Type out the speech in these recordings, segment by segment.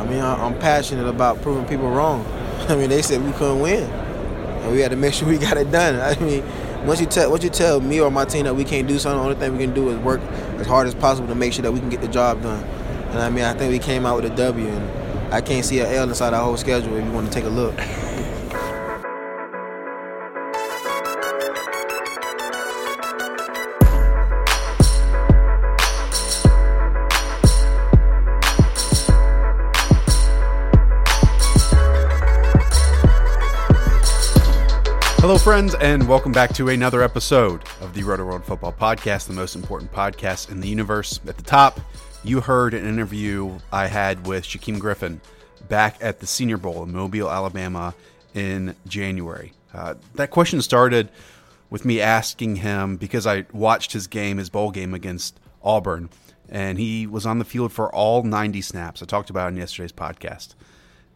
I mean, I- I'm passionate about proving people wrong. I mean, they said we couldn't win, and we had to make sure we got it done. I mean, once you tell once you tell me or my team that we can't do something, the only thing we can do is work as hard as possible to make sure that we can get the job done. And I mean, I think we came out with a W, and I can't see an L inside our whole schedule if you want to take a look. Hello, friends, and welcome back to another episode of the Rotoworld Football Podcast, the most important podcast in the universe. At the top, you heard an interview I had with Shaquem Griffin back at the Senior Bowl in Mobile, Alabama in January. Uh, that question started with me asking him because I watched his game, his bowl game against Auburn, and he was on the field for all 90 snaps. I talked about in yesterday's podcast.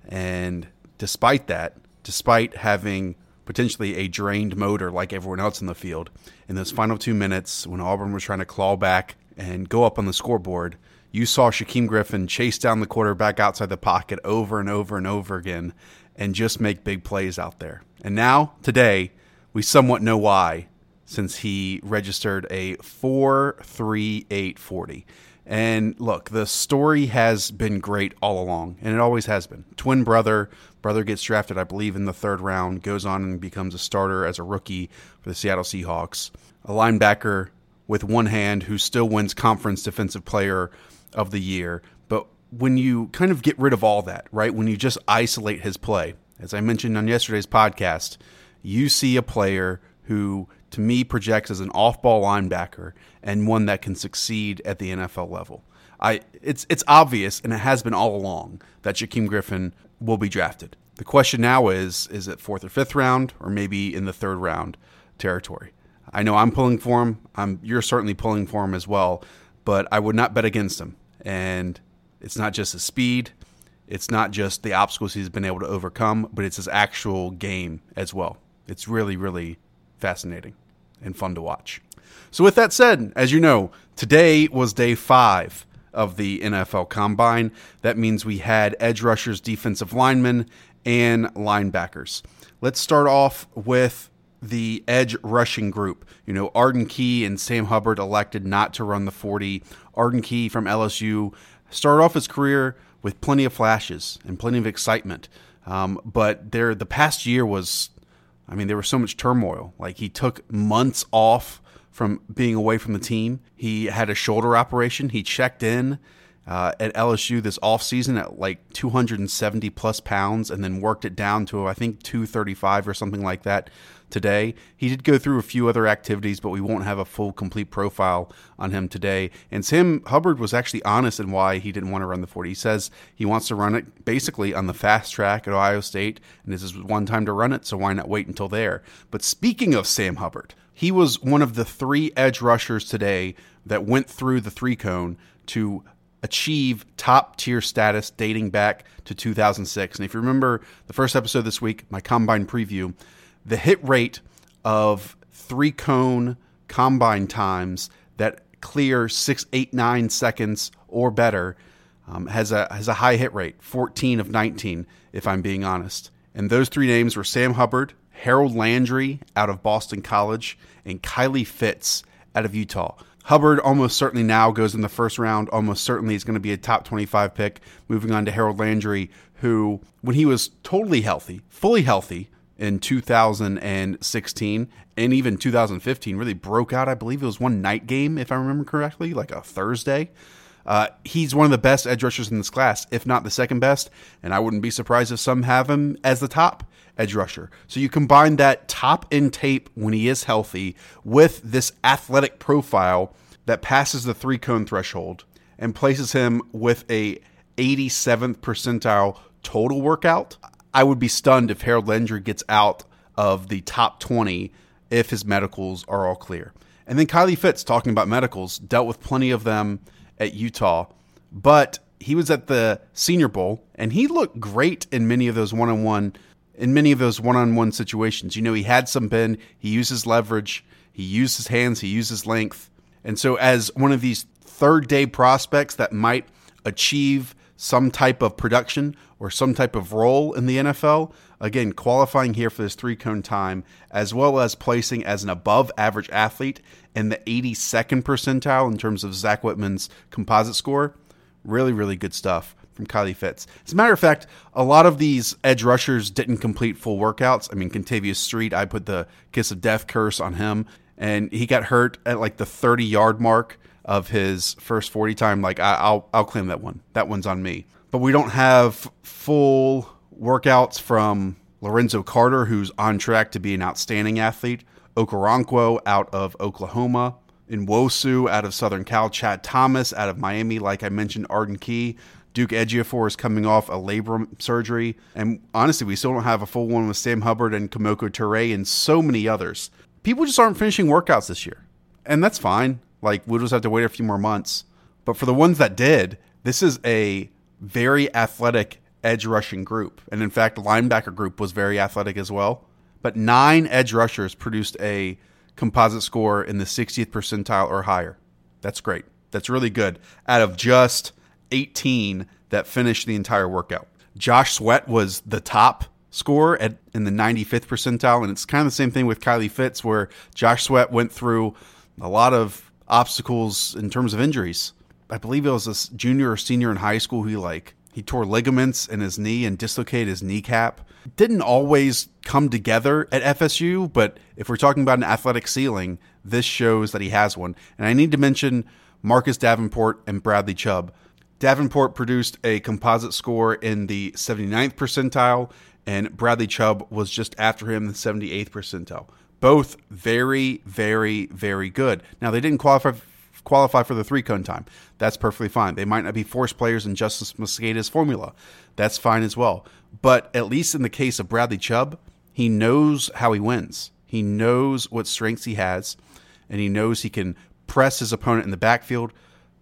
And despite that, despite having potentially a drained motor like everyone else in the field, in those final two minutes when Auburn was trying to claw back and go up on the scoreboard, you saw Shaquem Griffin chase down the quarterback outside the pocket over and over and over again and just make big plays out there. And now, today, we somewhat know why since he registered a 4.3840. And look, the story has been great all along, and it always has been. Twin brother, brother gets drafted, I believe, in the third round, goes on and becomes a starter as a rookie for the Seattle Seahawks. A linebacker with one hand who still wins conference defensive player of the year. But when you kind of get rid of all that, right? When you just isolate his play, as I mentioned on yesterday's podcast, you see a player who to me projects as an off-ball linebacker and one that can succeed at the NFL level. I it's it's obvious and it has been all along that Shaquem Griffin will be drafted. The question now is is it fourth or fifth round or maybe in the third round territory. I know I'm pulling for him. I'm you're certainly pulling for him as well, but I would not bet against him. And it's not just his speed, it's not just the obstacles he's been able to overcome, but it's his actual game as well. It's really really fascinating and fun to watch. So, with that said, as you know, today was day five of the NFL Combine. That means we had edge rushers, defensive linemen, and linebackers. Let's start off with the edge rushing group. You know, Arden Key and Sam Hubbard elected not to run the 40. Arden Key from LSU started off his career with plenty of flashes and plenty of excitement. Um, but there, the past year was I mean, there was so much turmoil. Like he took months off from being away from the team. He had a shoulder operation. He checked in uh, at LSU this offseason at like 270 plus pounds and then worked it down to, I think, 235 or something like that today. He did go through a few other activities, but we won't have a full, complete profile on him today. And Sam Hubbard was actually honest in why he didn't want to run the 40. He says he wants to run it basically on the fast track at Ohio State, and this is one time to run it, so why not wait until there? But speaking of Sam Hubbard, he was one of the three edge rushers today that went through the three cone to achieve top tier status dating back to 2006. And if you remember the first episode this week, my combine preview, the hit rate of three cone combine times that clear six, eight, nine seconds or better um, has a has a high hit rate, 14 of 19, if I'm being honest. And those three names were Sam Hubbard, Harold Landry out of Boston College, and Kylie Fitts out of Utah. Hubbard almost certainly now goes in the first round. Almost certainly is going to be a top 25 pick. Moving on to Harold Landry, who, when he was totally healthy, fully healthy in 2016 and even 2015, really broke out. I believe it was one night game, if I remember correctly, like a Thursday. Uh, he's one of the best edge rushers in this class, if not the second best. And I wouldn't be surprised if some have him as the top edge rusher. So you combine that top in tape when he is healthy with this athletic profile that passes the three cone threshold and places him with a 87th percentile total workout. I would be stunned if Harold Landry gets out of the top 20 if his medicals are all clear. And then Kylie Fitts, talking about medicals, dealt with plenty of them at Utah, but he was at the Senior Bowl and he looked great in many of those one on one in many of those one-on-one situations. You know, he had some bend, he uses leverage, he used his hands, he uses length. And so as one of these third day prospects that might achieve some type of production or some type of role in the NFL, again, qualifying here for this three cone time, as well as placing as an above average athlete in the 82nd percentile in terms of Zach Whitman's composite score. Really, really good stuff from Kylie Fitts. As a matter of fact, a lot of these edge rushers didn't complete full workouts. I mean, Kentavius Street, I put the kiss of death curse on him, and he got hurt at like the 30 yard mark of his first 40 time. Like, I, will I'll claim that one. That one's on me. But we don't have full workouts from Lorenzo Carter, who's on track to be an outstanding athlete. Okoronkwo out of Oklahoma. Nwosu out of Southern Cal, Chad Thomas out of Miami, like I mentioned, Arden Key, Duke Ejiofor is coming off a labrum surgery. And honestly, we still don't have a full one with Sam Hubbard and Kemoko Turay and so many others. People just aren't finishing workouts this year. And that's fine. Like, we'll just have to wait a few more months. But for the ones that did, this is a very athletic edge rushing group. And in fact, linebacker group was very athletic as well. But nine edge rushers produced a composite score in the 60th percentile or higher. That's great. That's really good. Out of just 18 that finished the entire workout. Josh Sweat was the top score at in the 95th percentile, and it's kind of the same thing with Kylie Fitts where Josh Sweat went through a lot of obstacles in terms of injuries. I believe it was a junior or senior in high school who like he tore ligaments in his knee and dislocated his kneecap. Didn't always come together at FSU, but if we're talking about an athletic ceiling, this shows that he has one. And I need to mention Marcus Davenport and Bradley Chubb. Davenport produced a composite score in the 79th percentile, and Bradley Chubb was just after him, the 78th percentile. Both very, very, very good. Now, they didn't qualify qualify for the three cone time. That's perfectly fine. They might not be force players in Justis Mosqueda's formula. That's fine as well. But at least in the case of Bradley Chubb, he knows how he wins. He knows what strengths he has, and he knows he can press his opponent in the backfield,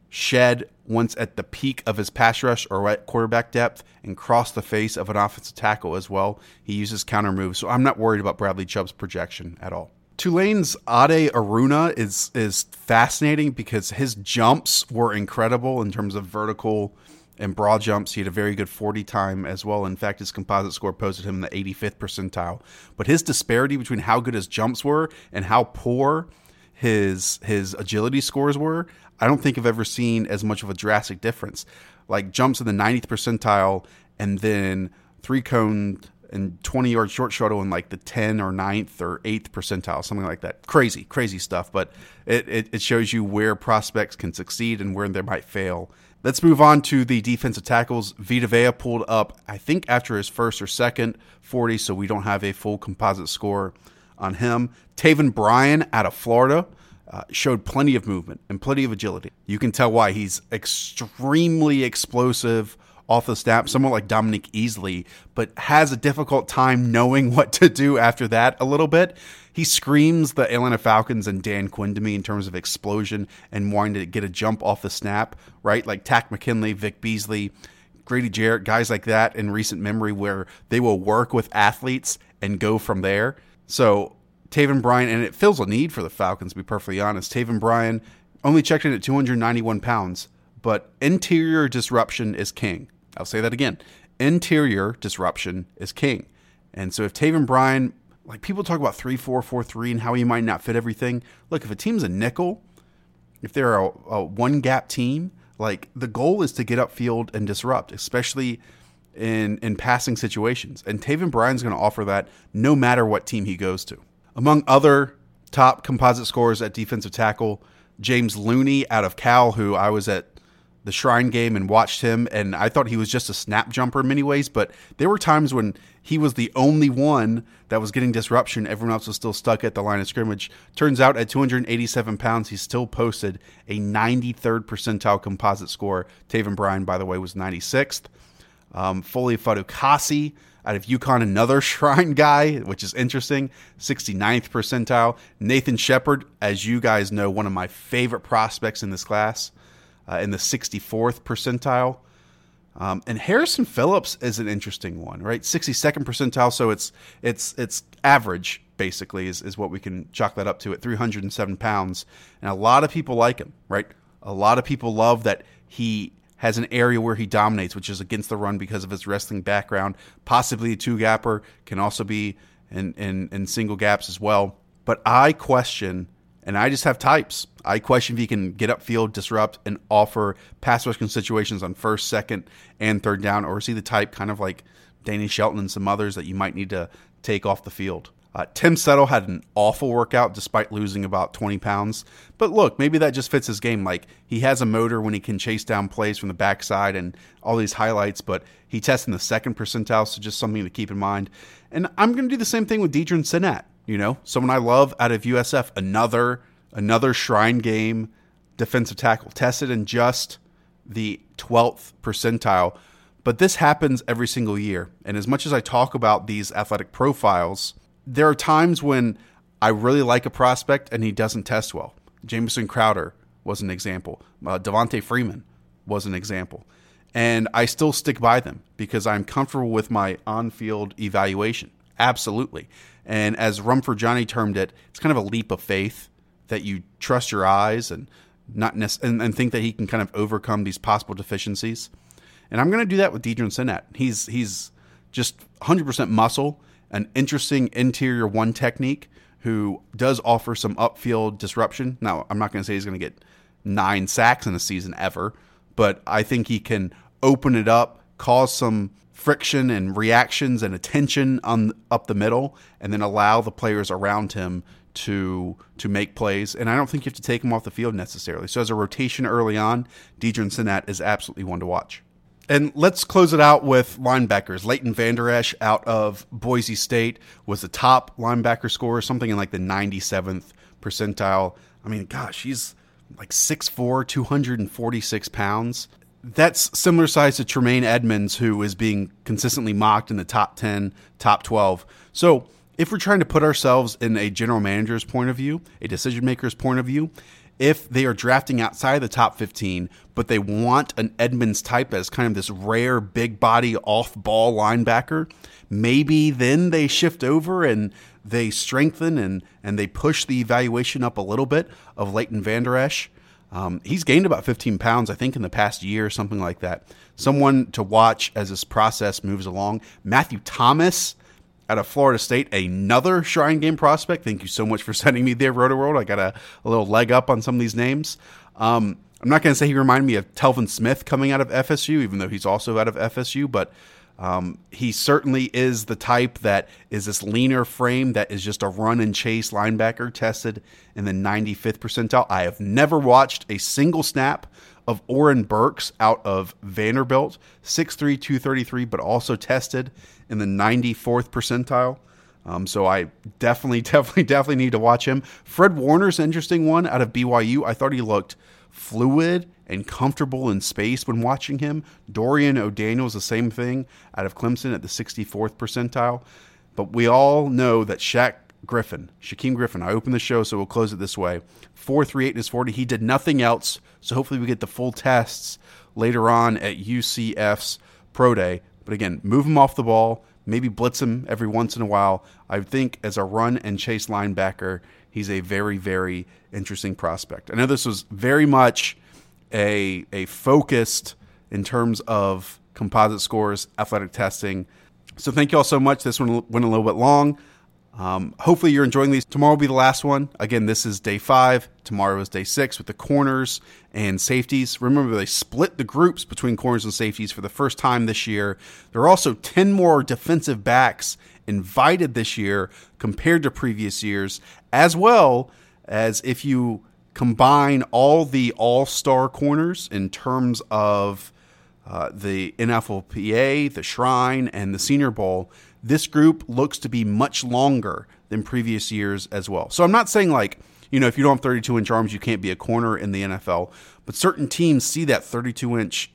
shed once at the peak of his pass rush or at quarterback depth and cross the face of an offensive tackle as well. He uses counter moves, so I'm not worried about Bradley Chubb's projection at all. Tulane's Ade Aruna is is fascinating because his jumps were incredible in terms of vertical and broad jumps. He had a very good 40 time as well. In fact, his composite score posted him in the 85th percentile. But his disparity between how good his jumps were and how poor his his agility scores were, I don't think I've ever seen as much of a drastic difference. Like jumps in the 90th percentile and then three cone and 20 yard short shuttle in like the 10 or 9th or 8th percentile, something like that. Crazy, crazy stuff. But it, it, it shows you where prospects can succeed and where they might fail. Let's move on to the defensive tackles. Vita Vea pulled up, I think, after his first or second 40, so we don't have a full composite score on him. Taven Bryan out of Florida uh, showed plenty of movement and plenty of agility. You can tell why he's extremely explosive off the snap, somewhat like Dominique Easley, but has a difficult time knowing what to do after that a little bit. He screams the Atlanta Falcons and Dan Quinn to me in terms of explosion and wanting to get a jump off the snap, right? Like Takk McKinley, Vic Beasley, Grady Jarrett, guys like that in recent memory where they will work with athletes and go from there. So Taven Bryan, and it fills a need for the Falcons, to be perfectly honest. Taven Bryan only checked in at 291 pounds, but interior disruption is king. I'll say that again. Interior disruption is king. And so if Taven Bryan, like people talk about 3 4 4 3 and how he might not fit everything. Look, if a team's a nickel if they're a, a one gap team, like the goal is to get upfield and disrupt, especially in in passing situations. And Taven Bryan's going to offer that no matter what team he goes to. Among other top composite scorers at defensive tackle, James Looney out of Cal, who I was at the Shrine game and watched him, and I thought he was just a snap jumper in many ways, but there were times when he was the only one that was getting disruption. Everyone else was still stuck at the line of scrimmage. Turns out at 287 pounds, he still posted a 93rd percentile composite score. Taven Bryan, by the way, was 96th. Um, Foley Fatukasi out of UConn, another Shrine guy, which is interesting, 69th percentile. Nathan Shepard, as you guys know, one of my favorite prospects in this class uh, in the 64th percentile. Um, and Harrison Phillips is an interesting one, right? 62nd percentile, so it's it's it's average basically is, is what we can chalk that up to at 307 pounds. And a lot of people like him, right? A lot of people love that he has an area where he dominates, which is against the run because of his wrestling background. Possibly a two gapper, can also be in, in, in single gaps as well. But I question and I just have types. I question if he can get upfield, disrupt, and offer pass rushing situations on first, second, and third down, or see the type kind of like Danny Shelton and some others that you might need to take off the field? Uh, Tim Settle had an awful workout despite losing about 20 pounds. But look, maybe that just fits his game. Like he has a motor when he can chase down plays from the backside and all these highlights, but he tests in the second percentile, so just something to keep in mind. And I'm going to do the same thing with Deadrin Senat. You know, someone I love out of USF, another another Shrine game defensive tackle, tested in just the 12th percentile. But this happens every single year. And as much as I talk about these athletic profiles, there are times when I really like a prospect and he doesn't test well. Jamison Crowder was an example. Uh, Devonta Freeman was an example. And I still stick by them because I'm comfortable with my on field evaluation. Absolutely. And as Rumford Johnny termed it, it's kind of a leap of faith that you trust your eyes and not nec- and, and think that he can kind of overcome these possible deficiencies. And I'm going to do that with Deadrin Senat. He's he's just 100% muscle, an interesting interior one technique who does offer some upfield disruption. Now, I'm not going to say he's going to get nine sacks in a season ever, but I think he can open it up, cause some friction and reactions and attention on up the middle, and then allow the players around him to to make plays. And I don't think you have to take him off the field necessarily. So as a rotation early on, Deadrin Senat is absolutely one to watch. And let's close it out with linebackers. Leighton Vander Esch out of Boise State was the top linebacker scorer, something in like the 97th percentile. I mean, gosh, he's like 6'4, 246 pounds that's similar size to Tremaine Edmunds, who is being consistently mocked in the top 10, top 12. So, if we're trying to put ourselves in a general manager's point of view, a decision maker's point of view, if they are drafting outside the top 15, but they want an Edmunds type as kind of this rare big body off ball linebacker, maybe then they shift over and they strengthen and, and they push the evaluation up a little bit of Leighton Vander Esch. Um, he's gained about 15 pounds, I think, in the past year, or something like that. Someone to watch as this process moves along. Matthew Thomas out of Florida State, another Shrine Game prospect. Thank you so much for sending me there, Rotoworld. I got a, a, little leg up on some of these names. Um, I'm not going to say he reminded me of Telvin Smith coming out of FSU, even though he's also out of FSU, but um, he certainly is the type that is this leaner frame that is just a run and chase linebacker tested in the 95th percentile. I have never watched a single snap of Oren Burks out of Vanderbilt, 6'3, 233, but also tested in the 94th percentile. Um, so I definitely, definitely, definitely need to watch him. Fred Warner's an interesting one out of BYU. I thought he looked fluid and comfortable in space when watching him. Dorian O'Daniel is the same thing out of Clemson at the 64th percentile. But we all know that Shaq Griffin, Shaquem Griffin, I opened the show, so we'll close it this way. 438 is 40. He did nothing else, so hopefully we get the full tests later on at UCF's Pro Day. But again, move him off the ball, maybe blitz him every once in a while. I think as a run and chase linebacker, he's a very, very interesting prospect. I know this was very much a a focused in terms of composite scores, athletic testing. So thank you all so much. This one went a little bit long. Um, hopefully, you're enjoying these. Tomorrow will be the last one. Again, this is day five. Tomorrow is day six with the corners and safeties. Remember, they split the groups between corners and safeties for the first time this year. There are also 10 more defensive backs invited this year compared to previous years, as well as if you combine all the all star corners in terms of uh, the NFLPA, the Shrine, and the Senior Bowl this group looks to be much longer than previous years as well. So I'm not saying like, you know, if you don't have 32 inch arms, you can't be a corner in the NFL, but certain teams see that 32 inch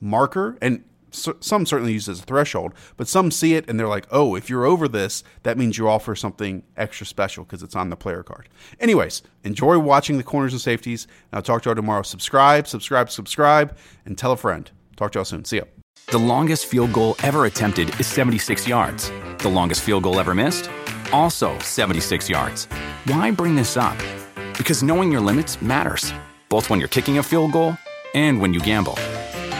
marker and so, some certainly use as a threshold, but some see it and they're like, oh, if you're over this, that means you offer something extra special because it's on the player card. Anyways, enjoy watching the corners and safeties. And I'll talk to y'all tomorrow. Subscribe, subscribe, subscribe, and tell a friend. Talk to y'all soon. See ya. The longest field goal ever attempted is 76 yards. The longest field goal ever missed? Also 76 yards. Why bring this up? Because knowing your limits matters, both when you're kicking a field goal and when you gamble.